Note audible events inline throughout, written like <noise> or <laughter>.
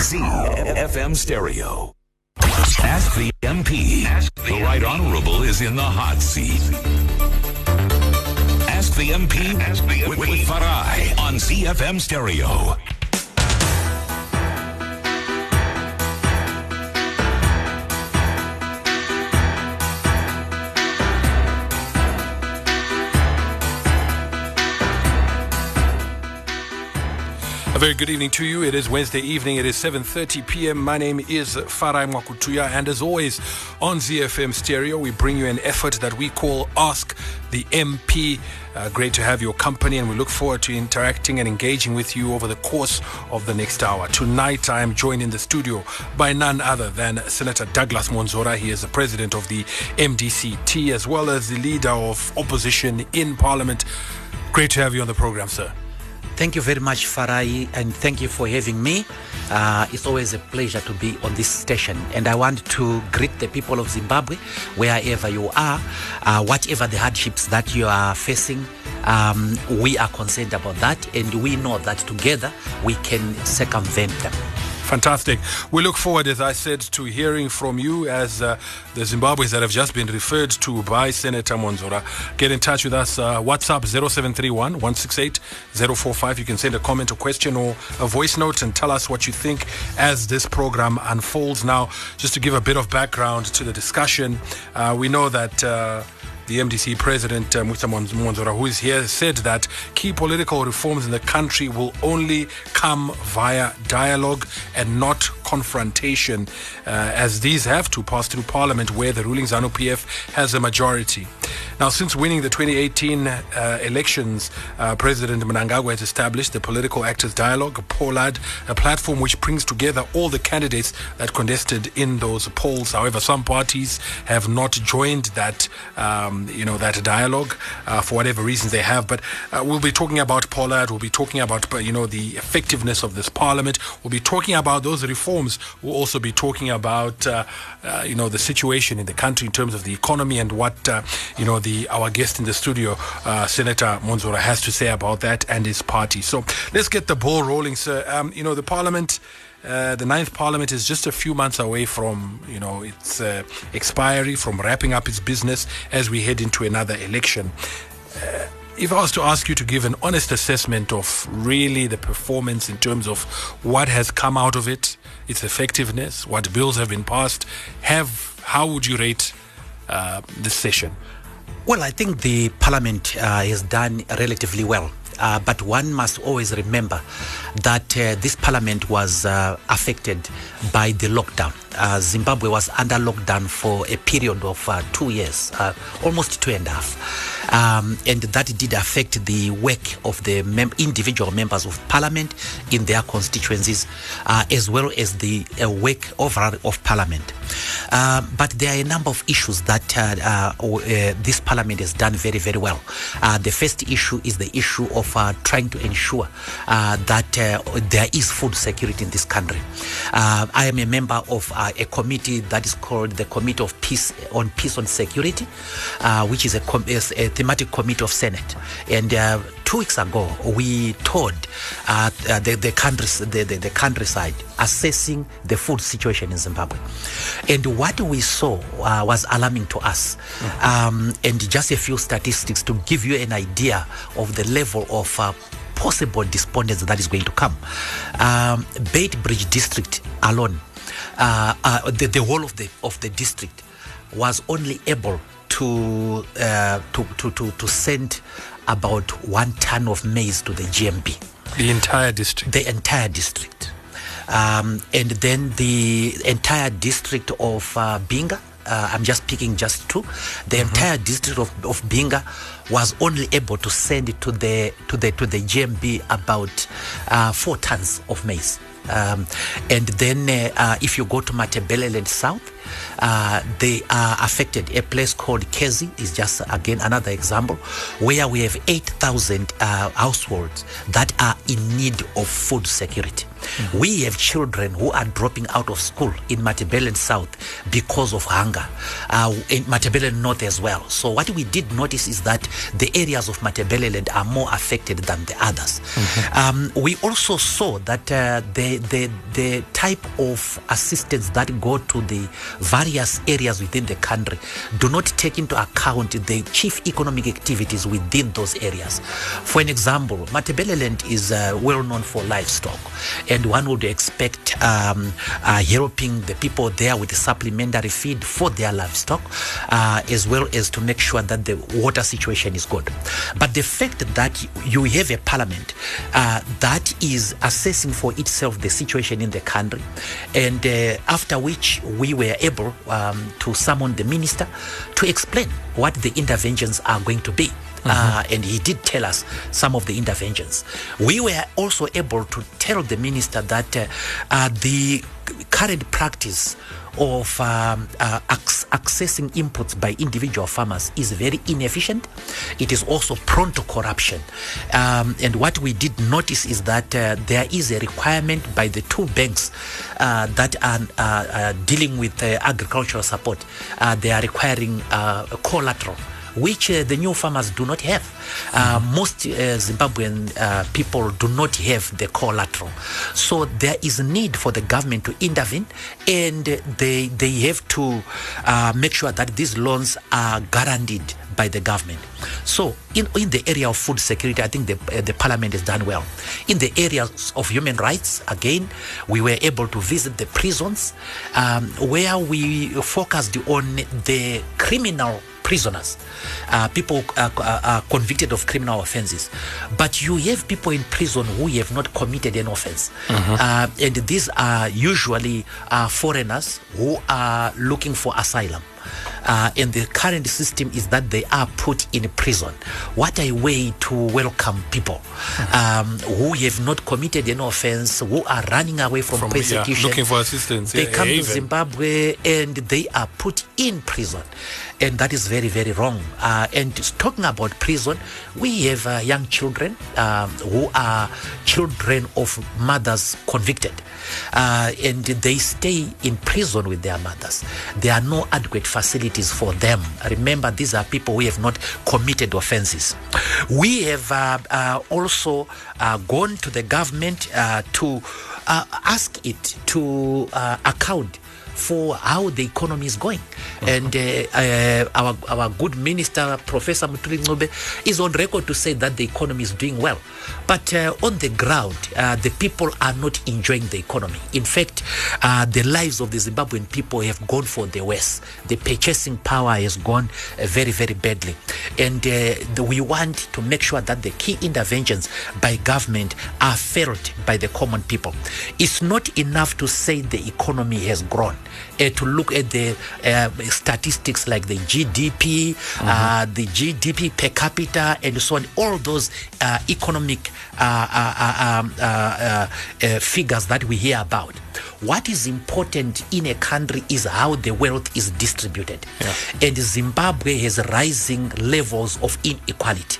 ZFM Stereo. Ask the MP. The Right Honorable is in the hot seat. Ask the MP, with, with Farai on ZFM Stereo. Very good evening to you. It is Wednesday evening. It is 7:30 p.m. My name is Farai Mwakutuya, and as always, on ZFM Stereo, we bring you an effort that we call Ask the MP. Uh, great to have your company, and we look forward to interacting and engaging with you over the course of the next hour. Tonight, I am joined in the studio by none other than Senator Douglas Mwonzora. He is the president of the MDCT, as well as the leader of opposition in Parliament. Great to have you on the program, sir. Thank you very much, Farai, and thank you for having me. Uh, it's always a pleasure to be on this station, and I want to greet the people of Zimbabwe, wherever you are, uh, whatever the hardships that you are facing. Um, we are concerned about that, and we know that together we can circumvent them. Fantastic. We look forward, as I said, to hearing from you as uh, the Zimbabweans that have just been referred to by Senator Mwonzora. Get in touch with us. Uh, WhatsApp 0731 168 045. You can send a comment, a question, or a voice note and tell us what you think as this program unfolds. Now, just to give a bit of background to the discussion, uh, we know that. The MDC president, uh, Mwonzora, who is here, said that key political reforms in the country will only come via dialogue and not confrontation, uh, as these have to pass through parliament where the ruling ZANU PF has a majority. Now, since winning the 2018 uh, elections, uh, President Mnangagwa has established the Political Actors Dialogue, POLAD, a platform which brings together all the candidates that contested in those polls. However, some parties have not joined that, um, you know, that dialogue uh, for whatever reasons they have. But uh, we'll be talking about POLAD. We'll be talking about, uh, you know, the effectiveness of this parliament. We'll be talking about those reforms. We'll also be talking about, uh, you know, the situation in the country in terms of the economy and what, you know, the our guest in the studio, uh, Senator Mwonzora, has to say about that and his party. So let's get the ball rolling, sir. Um, you know, the Parliament. Uh, the ninth parliament is just a few months away from you know its uh, expiry from wrapping up its business as we head into another election uh, if I was to ask you to give an honest assessment of really the performance in terms of what has come out of it, its effectiveness, what bills have been passed, have how would you rate uh, this session? Well, I think the parliament uh, has done relatively well. Uh, but one must always remember that uh, this parliament was uh, affected by the lockdown. Uh, Zimbabwe was under lockdown for a period of uh, two years, uh, almost two and a half. Um, and that did affect the work of the mem- individual members of parliament in their constituencies, uh, as well as the uh, work overall of parliament. Uh, but there are a number of issues that this parliament has done very, very well. the first issue is the issue of uh, trying to ensure uh, that uh, there is food security in this country. I am a member of a committee that is called the Committee of Peace on Peace and Security, which is a, com- is a, thematic committee of Senate. And two weeks ago, we toured uh, the, the, countries, the, the, the, countryside assessing the food situation in Zimbabwe. And what we saw uh, was alarming to us. Mm-hmm. Um, and just a few statistics to give you an idea of the level of uh, possible despondence that is going to come. Um, Bridge district alone, uh, uh, the, the whole of the, of the district was only able to, uh, to, to, to, to send about one ton of maize to the GMB. The entire district? The entire district. Um, and then the entire district of uh, Binga, uh, I'm just picking just two. The mm-hmm. entire district of, of Binga was only able to send it to the to the to the GMB about uh, four tons of maize. Um, and then uh, uh, if you go to Matabeleland South, uh, they are affected. A place called Kezi is just again another example where we have 8,000 uh, households that are in need of food security. We have children who are dropping out of school in Matabeleland South because of hunger, uh, in Matabeleland North as well. So what we did notice is that the areas of Matabeleland are more affected than the others. Um, we also saw that uh, the, the, the type of assistance that go to the various areas within the country do not take into account the chief economic activities within those areas. For an example, Matabeleland is uh, well known for livestock, and one would expect um, uh, helping the people there with the supplementary feed for their livestock, uh, as well as to make sure that the water situation is good. But the fact that you have a parliament uh, that is assessing for itself the situation in the country, and uh, after which we were able um, to summon the minister to explain what the interventions are going to be. Uh, and he did tell us some of the interventions. We were also able to tell the minister that uh, uh, the current practice of um, uh, ac- accessing inputs by individual farmers is very inefficient. It is also prone to corruption. Um, and what we did notice is that uh, there is a requirement by the two banks uh, that are uh, uh, dealing with uh, agricultural support. They are requiring collateral which uh, the new farmers do not have. Uh, most uh, Zimbabwean people do not have the collateral. So there is a need for the government to intervene and they, they have to make sure that these loans are guaranteed by the government. So, in, in the area of food security, I think the, uh, the parliament has done well. In the areas of human rights, again, we were able to visit the prisons um, where we focused on the criminal prisoners, uh, people are, uh, uh, convicted of criminal offenses. But you have people in prison who have not committed an offense. Uh, and these are usually uh, foreigners who are looking for asylum. Uh, and the current system is that they are put in prison. What a way to welcome people um, who have not committed an offense, who are running away from, From- yeah, persecution. looking for assistance, They yeah, come to. Zimbabwe and they are put in prison. And that is very, very wrong. Uh, and talking about prison, we have uh, young children um, who are children of mothers convicted. Uh, and they stay in prison with their mothers. There are no adequate facilities for them. Remember, these are people who have not committed offenses. We have uh, uh, also uh, gone to the government uh, to uh, ask it to account for how the economy is going. And uh, uh, our, our good minister, Professor Mthuli is on record to say that the economy is doing well. But uh, on the ground, uh, the people are not enjoying the economy. In fact, the lives of the Zimbabwean people have gone for the worse. The purchasing power has gone very, very badly. And the, we want to make sure that the key interventions by government are felt by the common people. It's not enough to say the economy has grown. Uh, to look at the uh, statistics like the GDP, uh, the GDP per capita, and so on, all those uh, economic uh, uh, uh, um, uh, uh, uh, figures that we hear about. What is important in a country is how the wealth is distributed. And Zimbabwe has rising levels of inequality.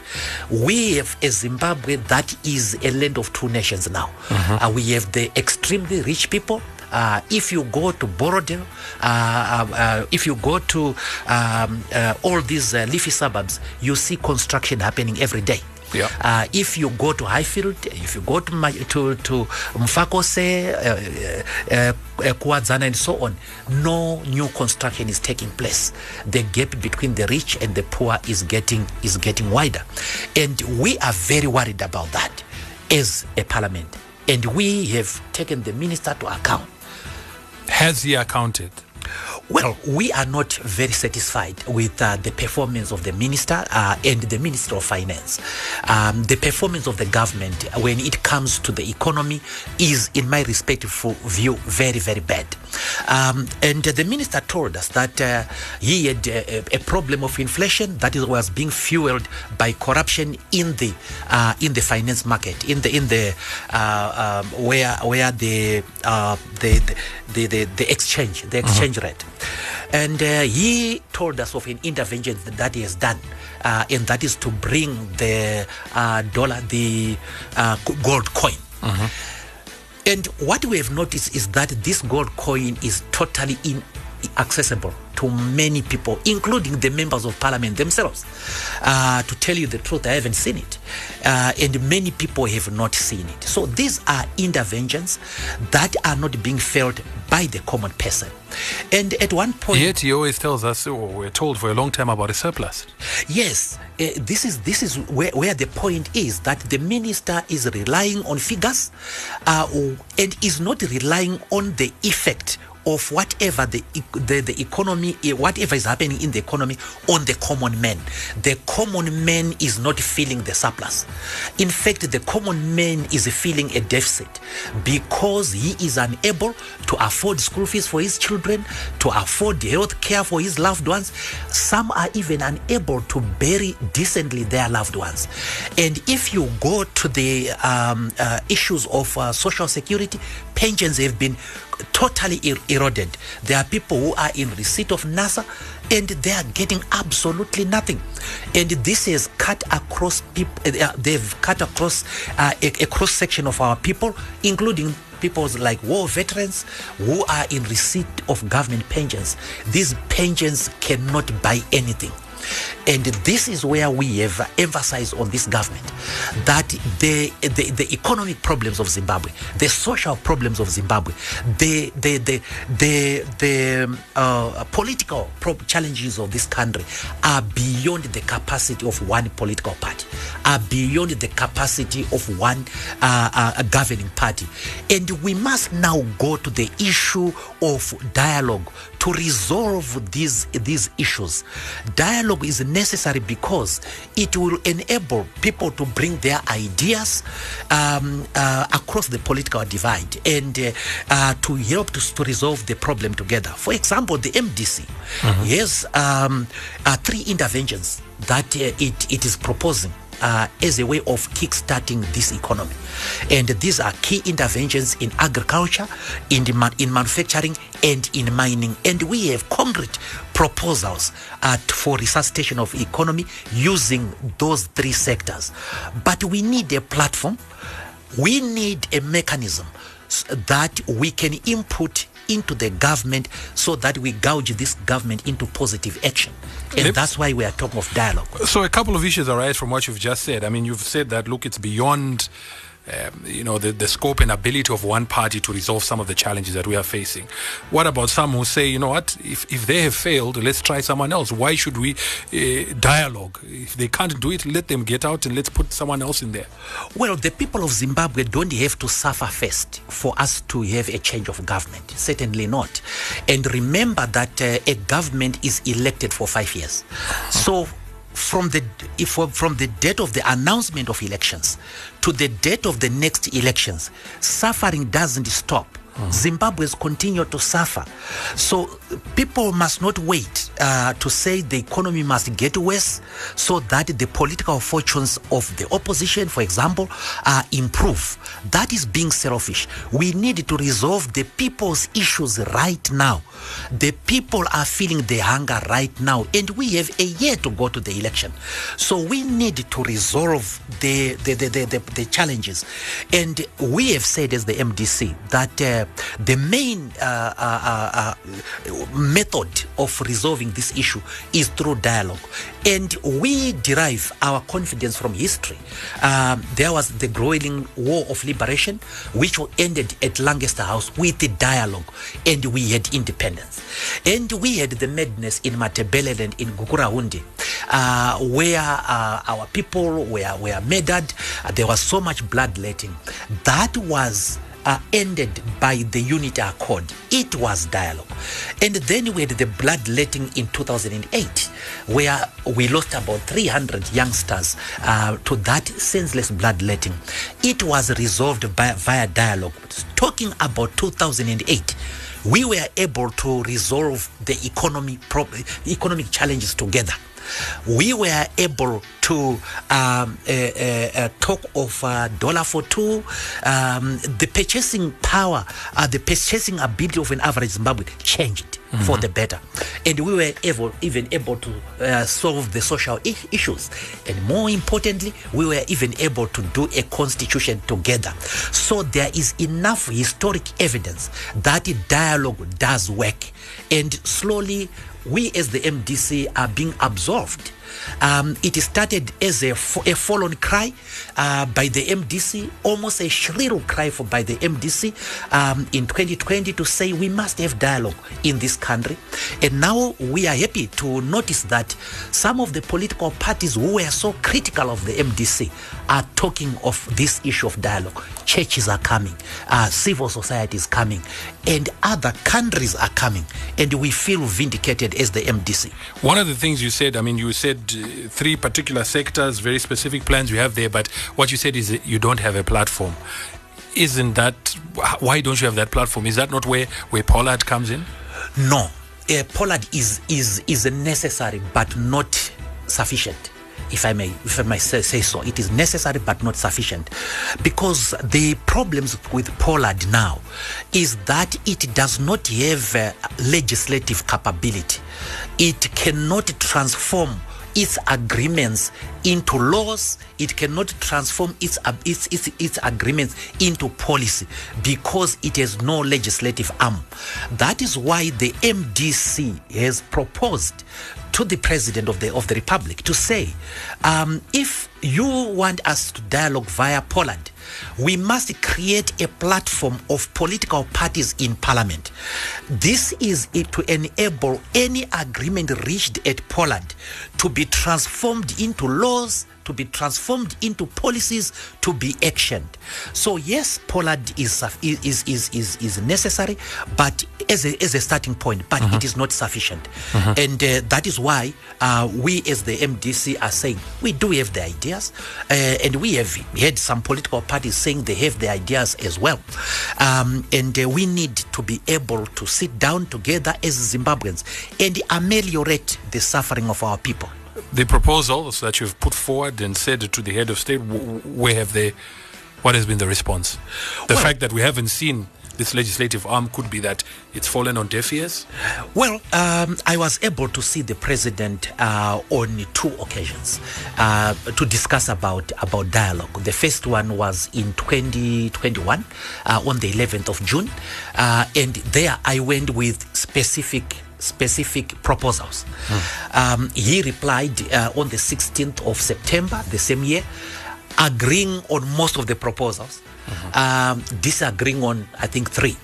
We have a Zimbabwe that is a land of two nations now. Uh, we have the extremely rich people uh, if you go to Borrowdale, uh, uh, uh, if you go to um, uh, all these uh, leafy suburbs, you see construction happening every day. Yeah. Uh, if you go to Highfield, if you go to to, to Mufakose, uh, uh, uh, and so on, no new construction is taking place. The gap between the rich and the poor is getting is getting wider, and we are very worried about that as a parliament. And we have taken the minister to account. Has he accounted? Well, we are not very satisfied with uh, the performance of the minister uh, and the Minister of Finance. Um, the performance of the government when it comes to the economy is, in my respectful view, very, very bad. Um, and the minister told us that uh, he had a, a problem of inflation that was being fueled by corruption in the uh, in the finance market, in the in the uh, um, where where the, uh, the, the the the exchange the exchange And uh, he told us of an intervention that he has done, uh, and that is to bring the uh, dollar, the uh, gold coin. And what we have noticed is that this gold coin is totally inaccessible to many people, including the members of parliament themselves. Uh, to tell you the truth, I haven't seen it. Uh, and many people have not seen it. So these are interventions that are not being felt by the common person. And at one point, Yet he always tells us, or we're told for a long time about a surplus. Yes, uh, this is this is where, where the point is that the minister is relying on figures uh, and is not relying on the effect of whatever the, the the economy whatever is happening in the economy on the common man. The common man is not feeling the surplus. In fact the common man is feeling a deficit because he is unable to afford school fees for his children to afford health care for his loved ones. Some are even unable to bury decently their loved ones. And if you go to the um, uh, issues of uh, social security pensions have been totally er- eroded. There are people who are in receipt of NSSA and they are getting absolutely nothing. And this has cut across people, uh, they've cut across uh, a, a cross section of our people, including people like war veterans who are in receipt of government pensions. These pensions cannot buy anything. And this is where we have emphasized on this government that the, the, the economic problems of Zimbabwe, the social problems of Zimbabwe, the, the, the, the, the uh, political challenges of this country are beyond the capacity of one political party, are beyond the capacity of one uh, uh, governing party. And we must now go to the issue of dialogue to resolve these these issues. Dialogue is necessary because it will enable people to bring their ideas um, uh, across the political divide and uh, uh, to help to, to, resolve the problem together. For example, the MDC mm-hmm. has um, three interventions that uh, it, it is proposing uh, as a way of kickstarting this economy. And these are key interventions in agriculture, in, in manufacturing, and in mining. And we have concrete proposals uh, for resuscitation of economy using those three sectors. But we need a platform. We need a mechanism that we can input into the government so that we gouge this government into positive action. And Yep. that's why we are talking of dialogue. So a couple of issues arise from what you've just said. I mean, you've said that look, it's beyond. Um, you know the, the scope and ability of one party to resolve some of the challenges that we are facing. What about some who say, you know what, if, if they have failed, let's try someone else. Why should we uh, dialogue? If they can't do it, let them get out and let's put someone else in there. Well, the people of Zimbabwe don't have to suffer first for us to have a change of government. Certainly not. And remember that uh, a government is elected for five years. So from the if from the date of the announcement of elections to the date of the next elections, suffering doesn't stop. Zimbabweans continue to suffer. So people must not wait uh, to say the economy must get worse so that the political fortunes of the opposition, for example, uh, improve. That is being selfish. We need to resolve the people's issues right now. The people are feeling the hunger right now, and we have a year to go to the election. So we need to resolve the the, the, the, the, the challenges. And we have said as the MDC that uh, the main uh, uh, uh, method of resolving this issue is through dialogue. And we derive our confidence from history. Um, there was the growing war of liberation, which ended at Lancaster House with the dialogue, and we had independence. And we had the madness in Matabeleland in Gukurahundi, uh, where uh, our people were, were murdered. Uh, there was so much bloodletting. That was uh, ended by the Unity Accord. It was dialogue. And then we had the bloodletting in 2008, where we lost about 300 youngsters uh, to that senseless bloodletting. It was resolved by, via dialogue. Talking about 2008, we were able to resolve the economy pro- economic challenges together we were able to um, uh, talk of uh, dollar for two. Um, the purchasing power, uh, the purchasing ability of an average Zimbabwe changed. for the better. And we were able, even able to uh, solve the social I- issues. And more importantly, we were even able to do a constitution together. So there is enough historic evidence that dialogue does work. And slowly, we as the MDC are being absolved. Um, it started as a, fo- a fallen cry uh, by the MDC, almost a shrill cry for by the MDC um, in 2020 to say we must have dialogue in this country. And now we are happy to notice that some of the political parties who were so critical of the MDC are talking of this issue of dialogue. Churches are coming, uh, civil society is coming, and other countries are coming, and we feel vindicated as the MDC. One of the things you said, I mean, you said uh, three particular sectors, very specific plans you have there, but what you said is you don't have a platform. Isn't that why don't you have that platform? Is that not where where POLAD comes in? No, uh, POLAD is is is necessary but not sufficient. If I may, if I may say, say so, it is necessary but not sufficient, because the problems with POLAD now is that it does not have uh, legislative capability. It cannot transform its agreements into laws. It cannot transform its, uh, its, its, its agreements into policy because it has no legislative arm. That is why the MDC has proposed to the president of the of the republic to say, um, if you want us to dialogue via POLAD, we must create a platform of political parties in parliament. This is to enable any agreement reached at POLAD to be transformed into laws to be transformed into policies to be actioned. So yes, POLAD is is is is, is necessary, but as a, as a starting point, but it is not sufficient, and uh, that is why uh, we as the MDC are saying we do have the ideas, uh, and we have had some political parties saying they have the ideas as well, um, and uh, we need to be able to sit down together as Zimbabweans and ameliorate the suffering of our people. The proposals that you've put forward and said to the head of state, where have they? What has been the response? The Well- fact that we haven't seen this legislative arm could be that it's fallen on deaf ears. Well, um, I was able to see the president uh, on two occasions uh, to discuss about about dialogue. The first one was in 2021 uh, on the 11th of June, uh, and there I went with specific specific proposals. Um, he replied uh, on the 16th of September the same year, agreeing on most of the proposals, um, disagreeing on I think three.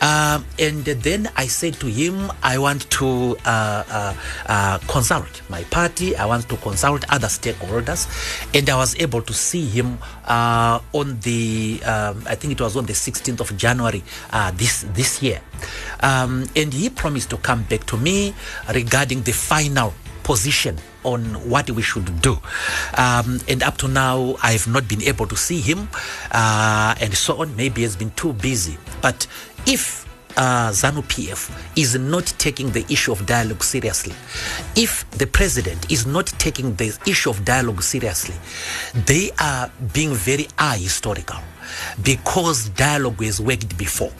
Um, and then I said to him, I want to uh, uh, uh, consult my party, I want to consult other stakeholders. And I was able to see him uh, on the, um, I think it was on the 16th of January uh, this, this year. Um, and he promised to come back to me regarding the final position on what we should do. Um, and up to now, I have not been able to see him uh, and so on. Maybe he's been too busy. But if uh, ZANU PF is not taking the issue of dialogue seriously, if the president is not taking the issue of dialogue seriously, they are being very ahistorical because dialogue has worked before.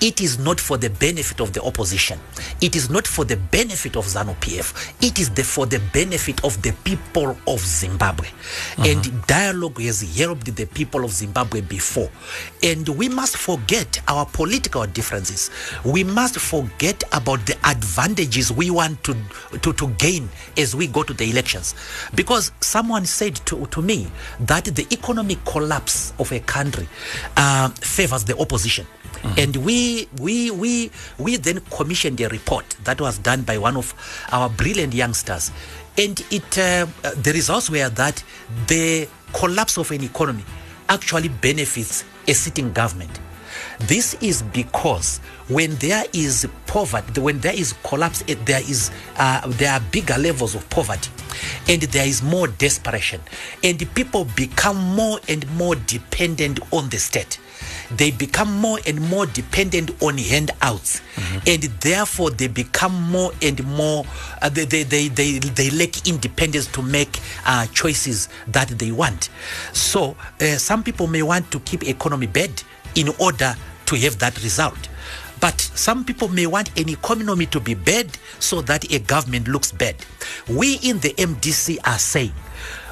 It is not for the benefit of the opposition. It is not for the benefit of ZANU PF. It is the, for the benefit of the people of Zimbabwe. And dialogue has helped the people of Zimbabwe before. And we must forget our political differences. We must forget about the advantages we want to, to, to gain as we go to the elections. Because someone said to, to me that the economic collapse of a country uh, favors the opposition. And we, we, we, we then commissioned a report that was done by one of our brilliant youngsters. And it, uh, uh, the results were that the collapse of an economy actually benefits a sitting government. This is because when there is poverty, when there is collapse, there is uh, there are bigger levels of poverty, and there is more desperation, and people become more and more dependent on the state. They become more and more dependent on handouts, and therefore they become more and more. Uh, they, they, they, they, they lack independence to make uh, choices that they want. So uh, some people may want to keep economy bad in order to have that result. But some people may want an economy to be bad so that a government looks bad. We in the MDC are saying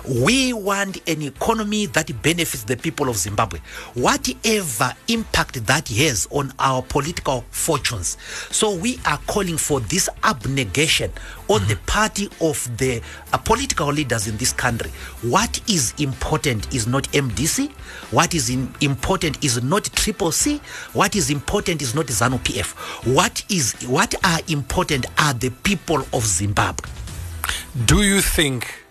we want an economy that benefits the people of Zimbabwe. Whatever impact that has on our political fortunes. So we are calling for this abnegation on the party of the uh, political leaders in this country. What is important is not MDC. What is in, important is not Triple C. What is important is not ZANU PF. What is what are important are the people of Zimbabwe. Do you think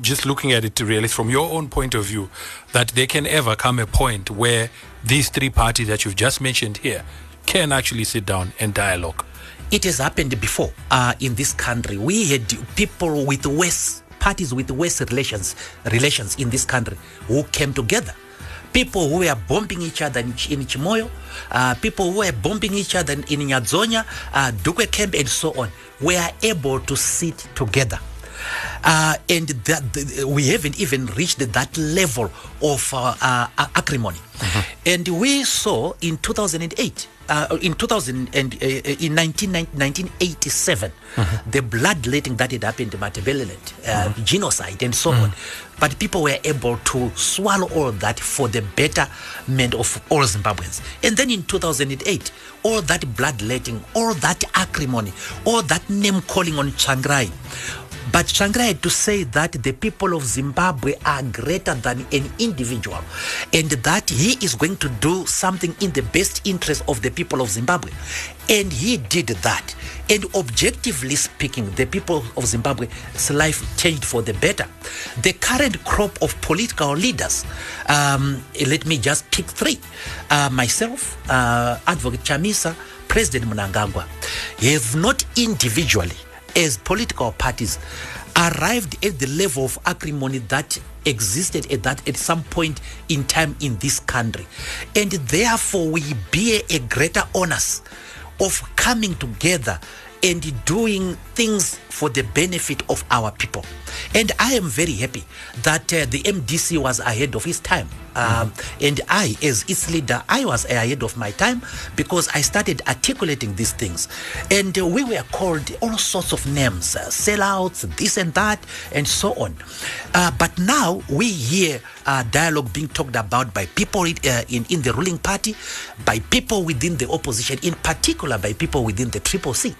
just looking at it really from your own point of view, that there can ever come a point where these three parties that you've just mentioned here can actually sit down and dialogue? It has happened before uh, in this country. We had people with West parties with West relations relations in this country who came together. People who were bombing each other in, in Chimoio, uh, people who were bombing each other in, Nyadzonya, uh, Dukwe Camp, and so on, were able to sit together uh, and that we haven't even reached that level of uh, uh, acrimony. Mm-hmm. And we saw in 2008. Uh, in 2000 and uh, in 19, 1987, mm-hmm. the bloodletting that had happened in Matabeleland, uh, mm-hmm. genocide and so on. But people were able to swallow all that for the betterment of all Zimbabweans. And then in 2008, all that bloodletting, all that acrimony, all that name calling on Tsvangirai but Tsvangirai had to say that the people of Zimbabwe are greater than an individual and that he is going to do something in the best interest of the people of Zimbabwe. And he did that. And objectively speaking, the people of Zimbabwe's life changed for the better. The current crop of political leaders, um, let me just pick three. Uh, myself, uh, Advocate Chamisa, President Mnangagwa, have not individually as political parties arrived at the level of acrimony that existed at that at some point in time in this country and therefore we bear a greater onus of coming together and doing things for the benefit of our people. And I am very happy that uh, the MDC was ahead of its time. Um, mm-hmm. And I, as its leader, I was ahead of my time because I started articulating these things. And uh, we were called all sorts of names, uh, sellouts, this and that, and so on. Uh, but now we hear uh, dialogue being talked about by people in, uh, in, in the ruling party, by people within the opposition, in particular by people within the Triple C.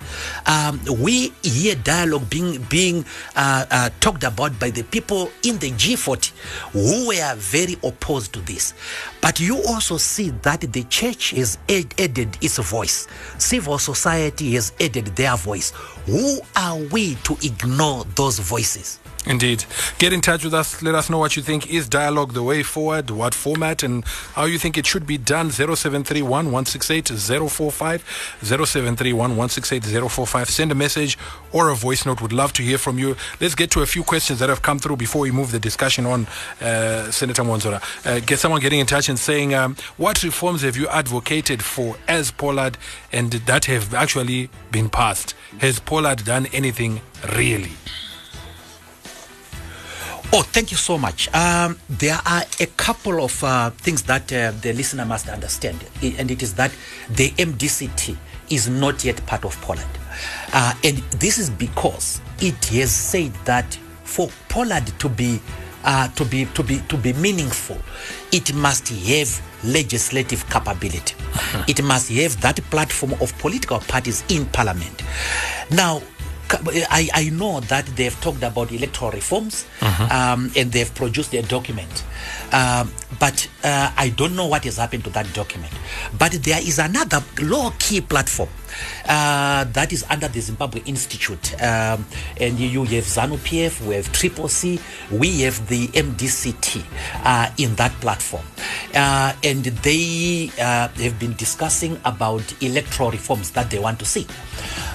Um, we hear dialogue being being uh, uh, talked about by the people in the G40 who were very opposed to this. But you also see that the church has added its voice, civil society has added their voice. Who are we to ignore those voices? Indeed. Get in touch with us. Let us know what you think. Is dialogue the way forward? What format and how you think it should be done? 0731 168 045. 0731 168 045. Send a message or a voice note. Would love to hear from you. Let's get to a few questions that have come through before we move the discussion on, uh, Senator Mwonzora. Uh, get someone getting in touch and saying, um, what reforms have you advocated for as POLAD and that have actually been passed? Has POLAD done anything really? Oh, thank you so much. Um, there are a couple of uh, things that uh, the listener must understand, and it is that the MDCT is not yet part of POLAD. Uh, and this is because it has said that for POLAD to be uh, to be to be to be meaningful, it must have legislative capability. <laughs> it must have that platform of political parties in parliament. Now, I, I know that they've talked about electoral reforms uh-huh. um, and they've produced their document. Um, but uh, I don't know what has happened to that document. But there is another low key platform uh, that is under the Zimbabwe Institute. Um, and you have ZANU PF, we have Triple C, we have the MDCT uh, in that platform. Uh, and they uh, have been discussing about electoral reforms that they want to see.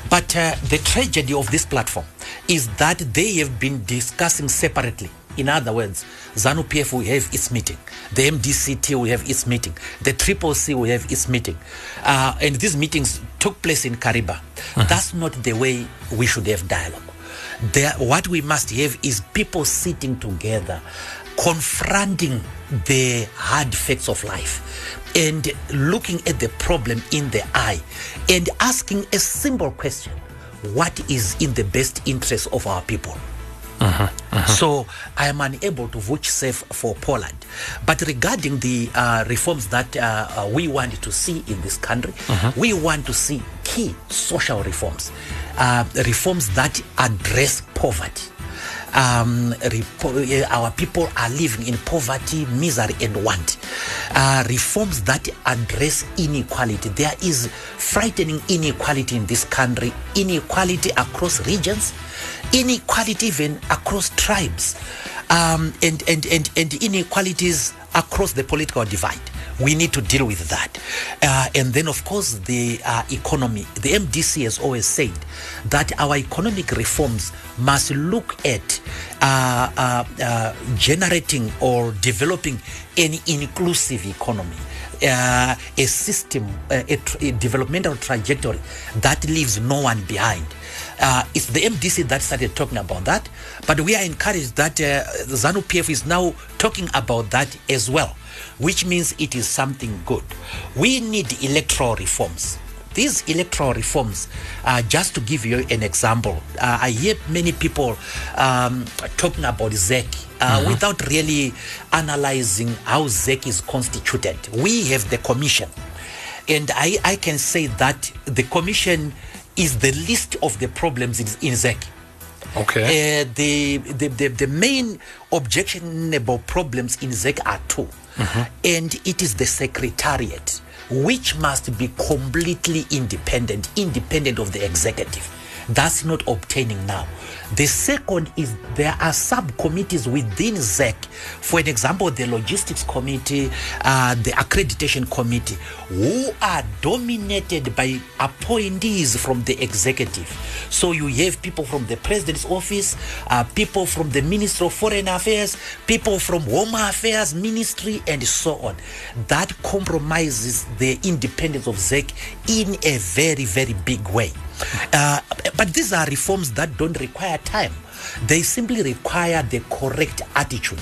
But uh, the tragedy of this platform is that they have been discussing separately. In other words, ZANU PF will have its meeting, the MDCT will have its meeting, the Triple C will have its meeting. Uh, and these meetings took place in Kariba. Uh-huh. That's not the way we should have dialogue. There, what we must have is people sitting together confronting the hard facts of life and looking at the problem in the eye and asking a simple question what is in the best interest of our people so I am unable to vote safe for POLAD. But regarding the uh, reforms that uh, uh, we want to see in this country, we want to see key social reforms, uh, reforms that address poverty. Um, uh, our people are living in poverty, misery, and want. Uh, reforms that address inequality. There is frightening inequality in this country, inequality across regions, inequality even across tribes, um, and, and, and, and inequalities across the political divide. We need to deal with that. Uh, and then, of course, the uh, economy. The MDC has always said that our economic reforms must look at uh, uh, uh, generating or developing an inclusive economy. Uh, a system, a, tr- a developmental trajectory that leaves no one behind. Uh, it's the MDC that started talking about that, but we are encouraged that uh, ZANU PF is now talking about that as well, which means it is something good. We need electoral reforms. These electoral reforms, uh, just to give you an example, uh, I hear many people um, talking about ZEC uh, without really analyzing how ZEC is constituted. We have the commission, and I, I can say that the commission is the list of the problems in, in ZEC. Okay. Uh, the, the, the, the main objectionable problems in ZEC are 2 and it is the secretariat, which must be completely independent, independent of the executive. That's not obtaining now. The second is there are subcommittees within ZEC. For an example, the logistics committee, uh, the accreditation committee, who are dominated by appointees from the executive. So you have people from the president's office, uh, people from the Ministry of Foreign Affairs, people from Home Affairs Ministry, and so on. That compromises the independence of ZEC in a very, very big way. Uh, but these are reforms that don't require time. They simply require the correct attitude.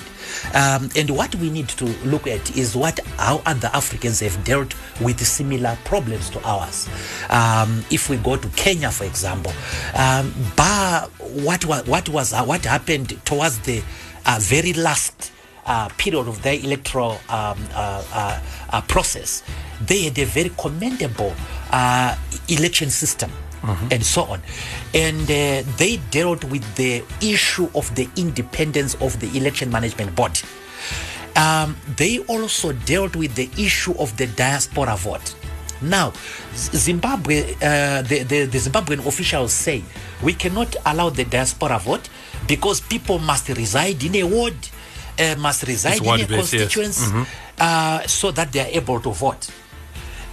Um, and what we need to look at is what how other Africans have dealt with similar problems to ours. Um, if we go to Kenya, for example, um, bar what was what was uh, what happened towards the uh, very last uh, period of their electoral um, uh, uh, process, they had a very commendable election system. And so on. And uh, they dealt with the issue of the independence of the election management board. Um, they also dealt with the issue of the diaspora vote. Now, Zimbabwe, uh, the, the, the Zimbabwean officials say we cannot allow the diaspora vote because people must reside in a ward, uh, must reside in a ward-based, yes. constituency, uh, so that they are able to vote.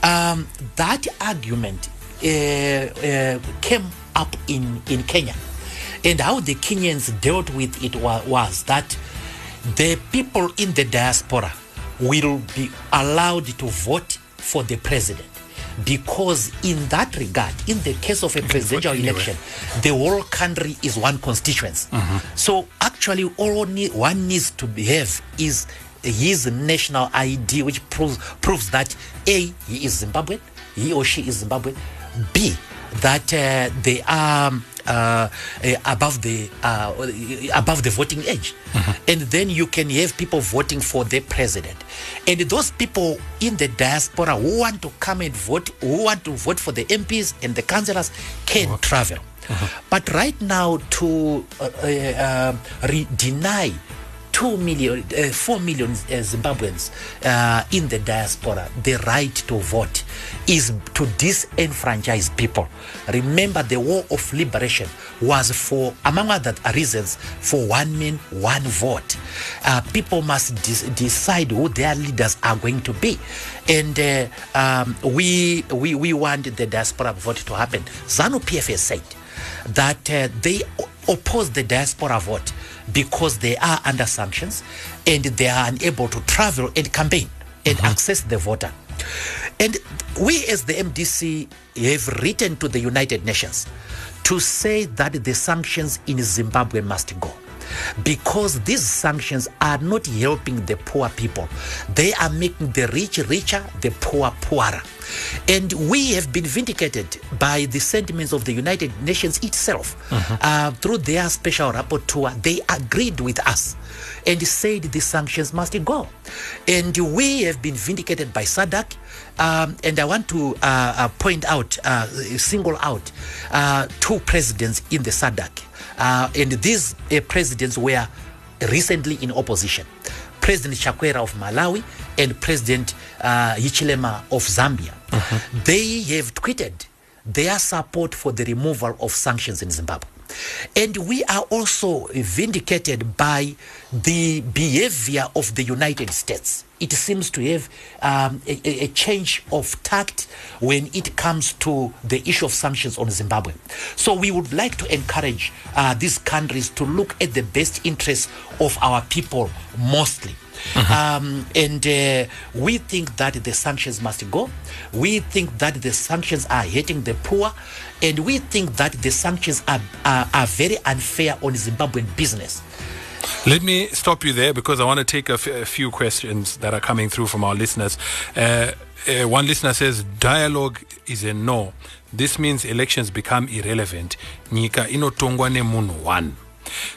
Um, that argument Uh, uh, came up in, in Kenya. And how the Kenyans dealt with it wa- was that the people in the diaspora will be allowed to vote for the president. Because in that regard, in the case of a presidential election, the whole country is one constituency. So actually, all ne- one needs to have is his national ID, which proves proves that a he is Zimbabwean, he or she is Zimbabwean. B that uh, they are uh, uh, above the uh, above the voting age, and then you can have people voting for the president, and those people in the diaspora who want to come and vote, who want to vote for the MPs and the councillors, can travel. But right now, to uh, uh, uh, re- deny two million, uh, four million uh, Zimbabweans uh, in the diaspora the right to vote is to disenfranchise people. Remember, the War of Liberation was for, among other reasons, for one man, one vote. Uh, people must decide who their leaders are going to be, and uh, um, we, we we want the diaspora vote to happen. ZANU PF said that uh, they oppose the diaspora vote because they are under sanctions and they are unable to travel and campaign and uh-huh. access the voter. And we, as the MDC, have written to the United Nations to say that the sanctions in Zimbabwe must go. Because these sanctions are not helping the poor people. They are making the rich richer, the poor poorer. And we have been vindicated by the sentiments of the United Nations itself. Uh, through their special rapporteur, they agreed with us and said the sanctions must go. And we have been vindicated by SADC. Um, and I want to uh, uh, point out, uh, single out uh, two presidents in the SADC. Uh, and these uh, presidents were recently in opposition. President Chakwera of Malawi and President uh, Hichilema of Zambia. They have tweeted their support for the removal of sanctions in Zimbabwe. And we are also vindicated by the behavior of the United States. It seems to have um, a, a- change of tact when it comes to the issue of sanctions on Zimbabwe. So we would like to encourage uh, these countries to look at the best interests of our people mostly. Um, and uh, we think that the sanctions must go. We think that the sanctions are hurting the poor. And we think that the sanctions are, are, are very unfair on Zimbabwean business. Let me stop you there because I want to take a, f- a few questions that are coming through from our listeners. Uh, uh, one listener says dialogue is a no. This means elections become irrelevant. Nyika inotongwa nemunhu one.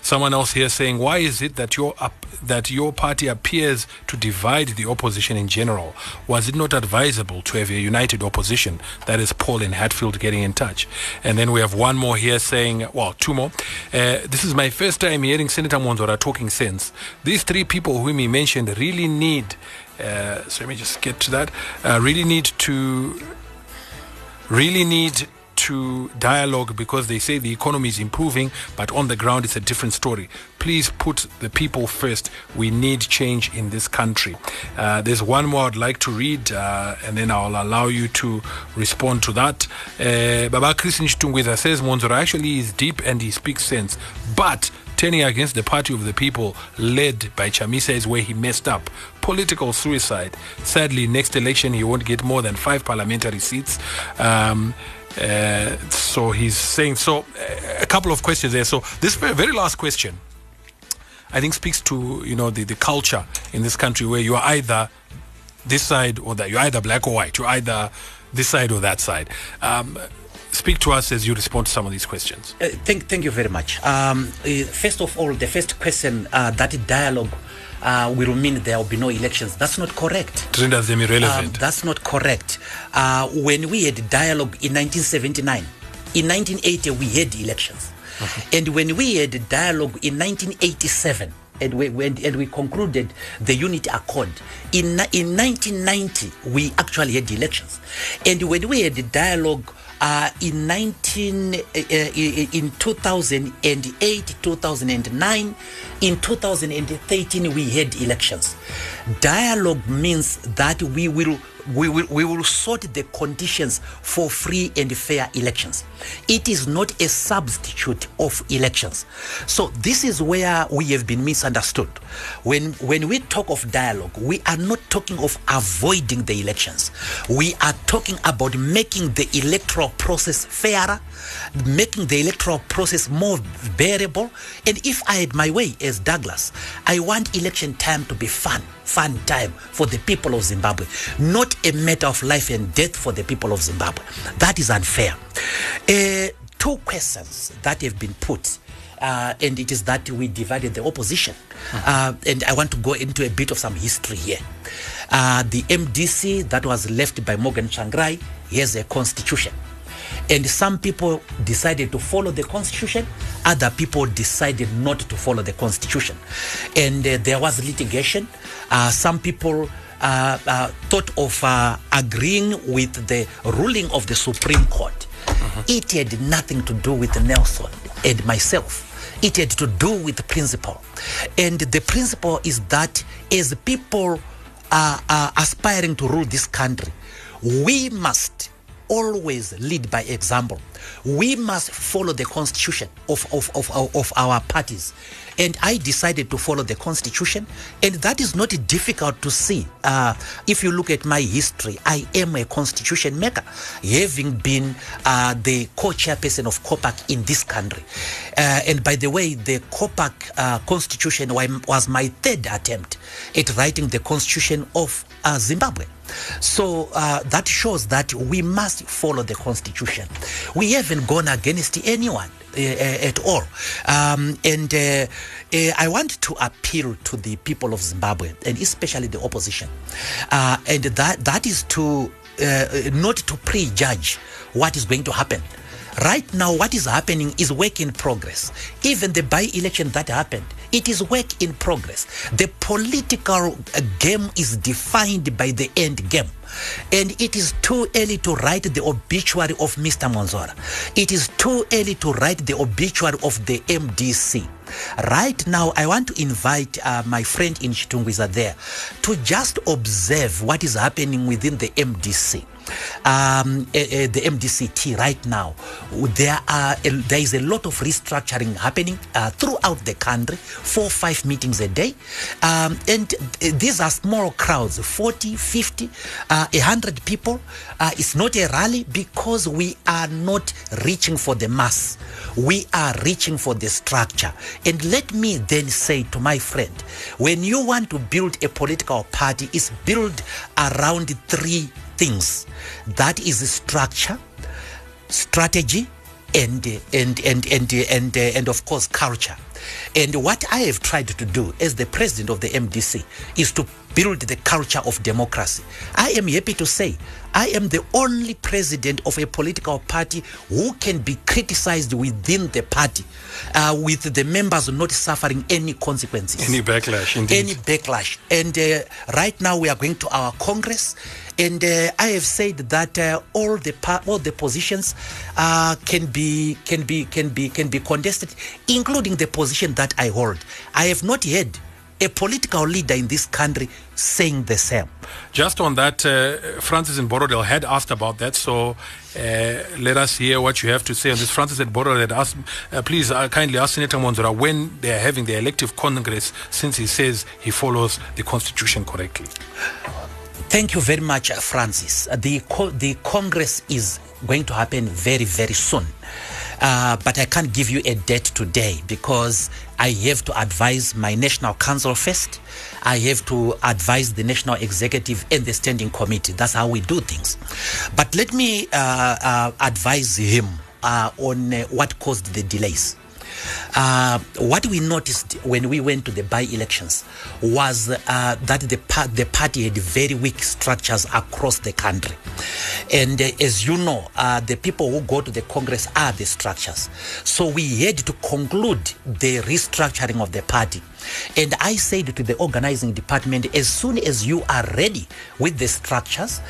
Someone else here saying, why is it that your up, that your party appears to divide the opposition in general? Was it not advisable to have a united opposition? That is Paul in Hatfield getting in touch. And then we have one more here saying, well, two more. Uh, this is my first time hearing Senator Mwonzora talking sense. These three people whom he mentioned really need, uh, so let me just get to that, uh, really need to really need to dialogue because they say the economy is improving, but on the ground it's a different story. Please put the people first. We need change in this country. Uh, there's one more I'd like to read, uh, and then I'll allow you to respond to that. Uh, Baba Christian Chitungwiza says Mwonzora actually is deep and he speaks sense, but turning against the party of the people led by Chamisa is where he messed up. Political suicide. Sadly, next election he won't get more than five parliamentary seats. Um, uh, so he's saying so. Uh, a couple of questions there. So this very, last question, I think, speaks to you know the, the culture in this country where you are either this side or that. You're either black or white. You're either this side or that side. Um, speak to us as you respond to some of these questions. Uh, thank, thank you very much. Um, uh, first of all, the first question uh, that dialogue uh, will mean there will be no elections. That's not correct. Render them Um, irrelevant. that's not correct. Uh, when we had dialogue in 1979, in 1980 we had elections, and when we had dialogue in 1987. And we, and we concluded the unity accord. In, in 1990, we actually had elections. And when we had dialogue uh, in 19, uh, uh, in 2008, 2009, in 2013, we had elections. Dialogue means that we will we will, we will sort the conditions for free and fair elections. It is not a substitute of elections. So this is where we have been misunderstood. When when we talk of dialogue, we are not talking of avoiding the elections. We are talking about making the electoral process fairer, making the electoral process more bearable. And if I had my way as Douglas, I want election time to be fun fun time for the people of Zimbabwe, not a matter of life and death for the people of Zimbabwe. That is unfair. Uh, two questions that have been put. Uh, and it is that we divided the opposition. Uh, and I want to go into a bit of some history here. Uh, the MDC that was left by Morgan Tsvangirai has a constitution. And some people decided to follow the constitution, other people decided not to follow the constitution. And uh, there was litigation. Uh, some people uh, uh, thought of uh, agreeing with the ruling of the Supreme Court. It had nothing to do with Nelson and myself. It had to do with the principle. And the principle is that as people are, are aspiring to rule this country, we must always lead by example. We must follow the constitution of, of, of, of our parties. And I decided to follow the constitution. And that is not difficult to see. Uh, if you look at my history, I am a constitution maker, having been uh, the co-chairperson of COPAC in this country. Uh, and by the way, the COPAC uh, constitution was my third attempt at writing the constitution of uh, Zimbabwe. So uh, that shows that we must follow the constitution. We haven't gone against anyone uh, at all. Um, and uh, uh, I want to appeal to the people of Zimbabwe and especially the opposition. Uh, and that, that is to not to prejudge what is going to happen. Right now, what is happening is work in progress. Even the by election that happened, it is work in progress. The political game is defined by the end game. And it is too early to write the obituary of Mr. Mwonzora. It is too early to write the obituary of the MDC. Right now, I want to invite uh, my friend in Chitungwiza there to just observe what is happening within the MDC um, uh, the MDCT right now, there are a, there is a lot of restructuring happening uh, throughout the country, four five meetings a day, um, and these are small crowds, 40, 50, uh, 100 people. Uh, it's not a rally because we are not reaching for the mass. We are reaching for the structure. And let me then say to my friend, when you want to build a political party, it's built around three things that is structure strategy and and and and and, and of course culture and what i have tried to do as the president of the mdc is to build the culture of democracy i am happy to say I am the only president of a political party who can be criticized within the party uh, with the members not suffering any consequences. Any backlash, indeed. Any backlash. And uh, right now we are going to our Congress. And uh, I have said that uh, all the all the positions uh, can be can be can be can be contested, including the position that I hold. I have not heard a political leader in this country saying the same. Just on that, uh, Francis and Borrowdale had asked about that, so uh, let us hear what you have to say on this. Francis and Borrowdale had asked, uh, please uh, kindly ask Senator Mwonzora when they are having the elective congress, since he says he follows the constitution correctly. Thank you very much, Francis. The, co- the Congress is going to happen very, very soon. Uh, but I can't give you a date today because I have to advise my National Council first. I have to advise the National Executive and the Standing Committee. That's how we do things. But let me uh, uh, advise him uh, on uh, what caused the delays. Uh, what we noticed when we went to the by-elections was uh, that the, the party had very weak structures across the country. And uh, as you know, uh, the people who go to the Congress are the structures. So we had to conclude the restructuring of the party. And I said to the organizing department, as soon as you are ready with the structures,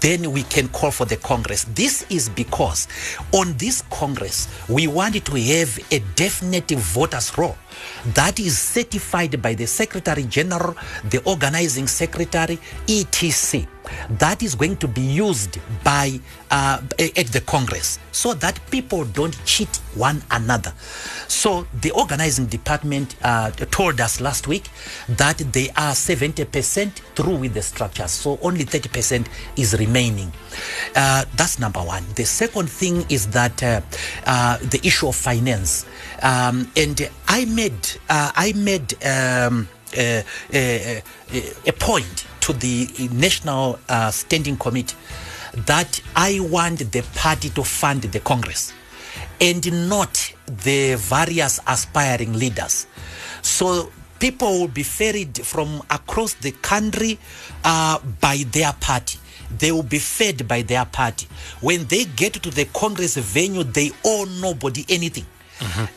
then we can call for the Congress. This is because on this Congress, we wanted to have a definitive voters' roll that is certified by the Secretary General, the organizing secretary, etc. That is going to be used by uh, at the Congress so that people don't cheat one another. So the organizing department uh, told us last week that they are 70% through with the structures, so only 30% is remaining. Uh, that's number one. The second thing is that uh, uh, the issue of finance, um, and I made uh, I made. Um, a, a, a point to the National uh, Standing Committee that I want the party to fund the Congress and not the various aspiring leaders. So people will be ferried from across the country uh, by their party. They will be fed by their party. When they get to the Congress venue, they owe nobody anything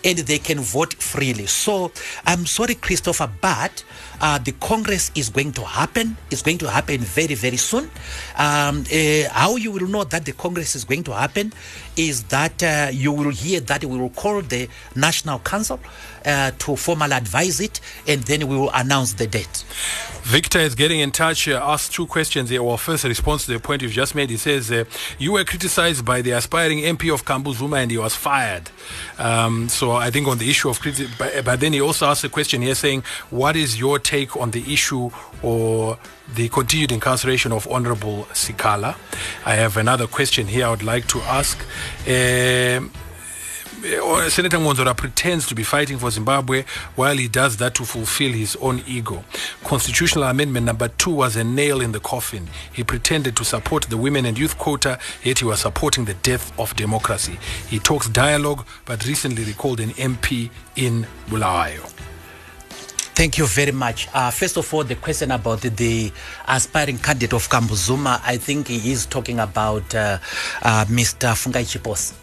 and they can vote freely. So I'm sorry, Christopher, but uh, the Congress is going to happen. It's going to happen very, very soon. Um, uh, how you will know that the Congress is going to happen is that uh, you will hear that we will call the National Council uh, to formally advise it, and then we will announce the date. Victor is getting in touch. Uh, asked two questions here. Well, first, response to the point you've just made. He says, uh, You were criticized by the aspiring MP of Kambuzuma and he was fired. Um, so I think on the issue of criticism, but, but then he also asked a question here saying, What is your take on the issue or the continued incarceration of Honorable Sikhala? I have another question here I would like to ask. Um, uh, Senator Mwonzora pretends to be fighting for Zimbabwe while he does that to fulfill his own ego. Constitutional Amendment number two was a nail in the coffin. He pretended to support the women and youth quota, yet he was supporting the death of democracy. He talks dialogue, but recently recalled an MP in Bulawayo. Thank you very much. Uh, first of all, the question about the, aspiring candidate of Kambuzuma, I think he is talking about uh, uh, Mr. Fungai Chipos.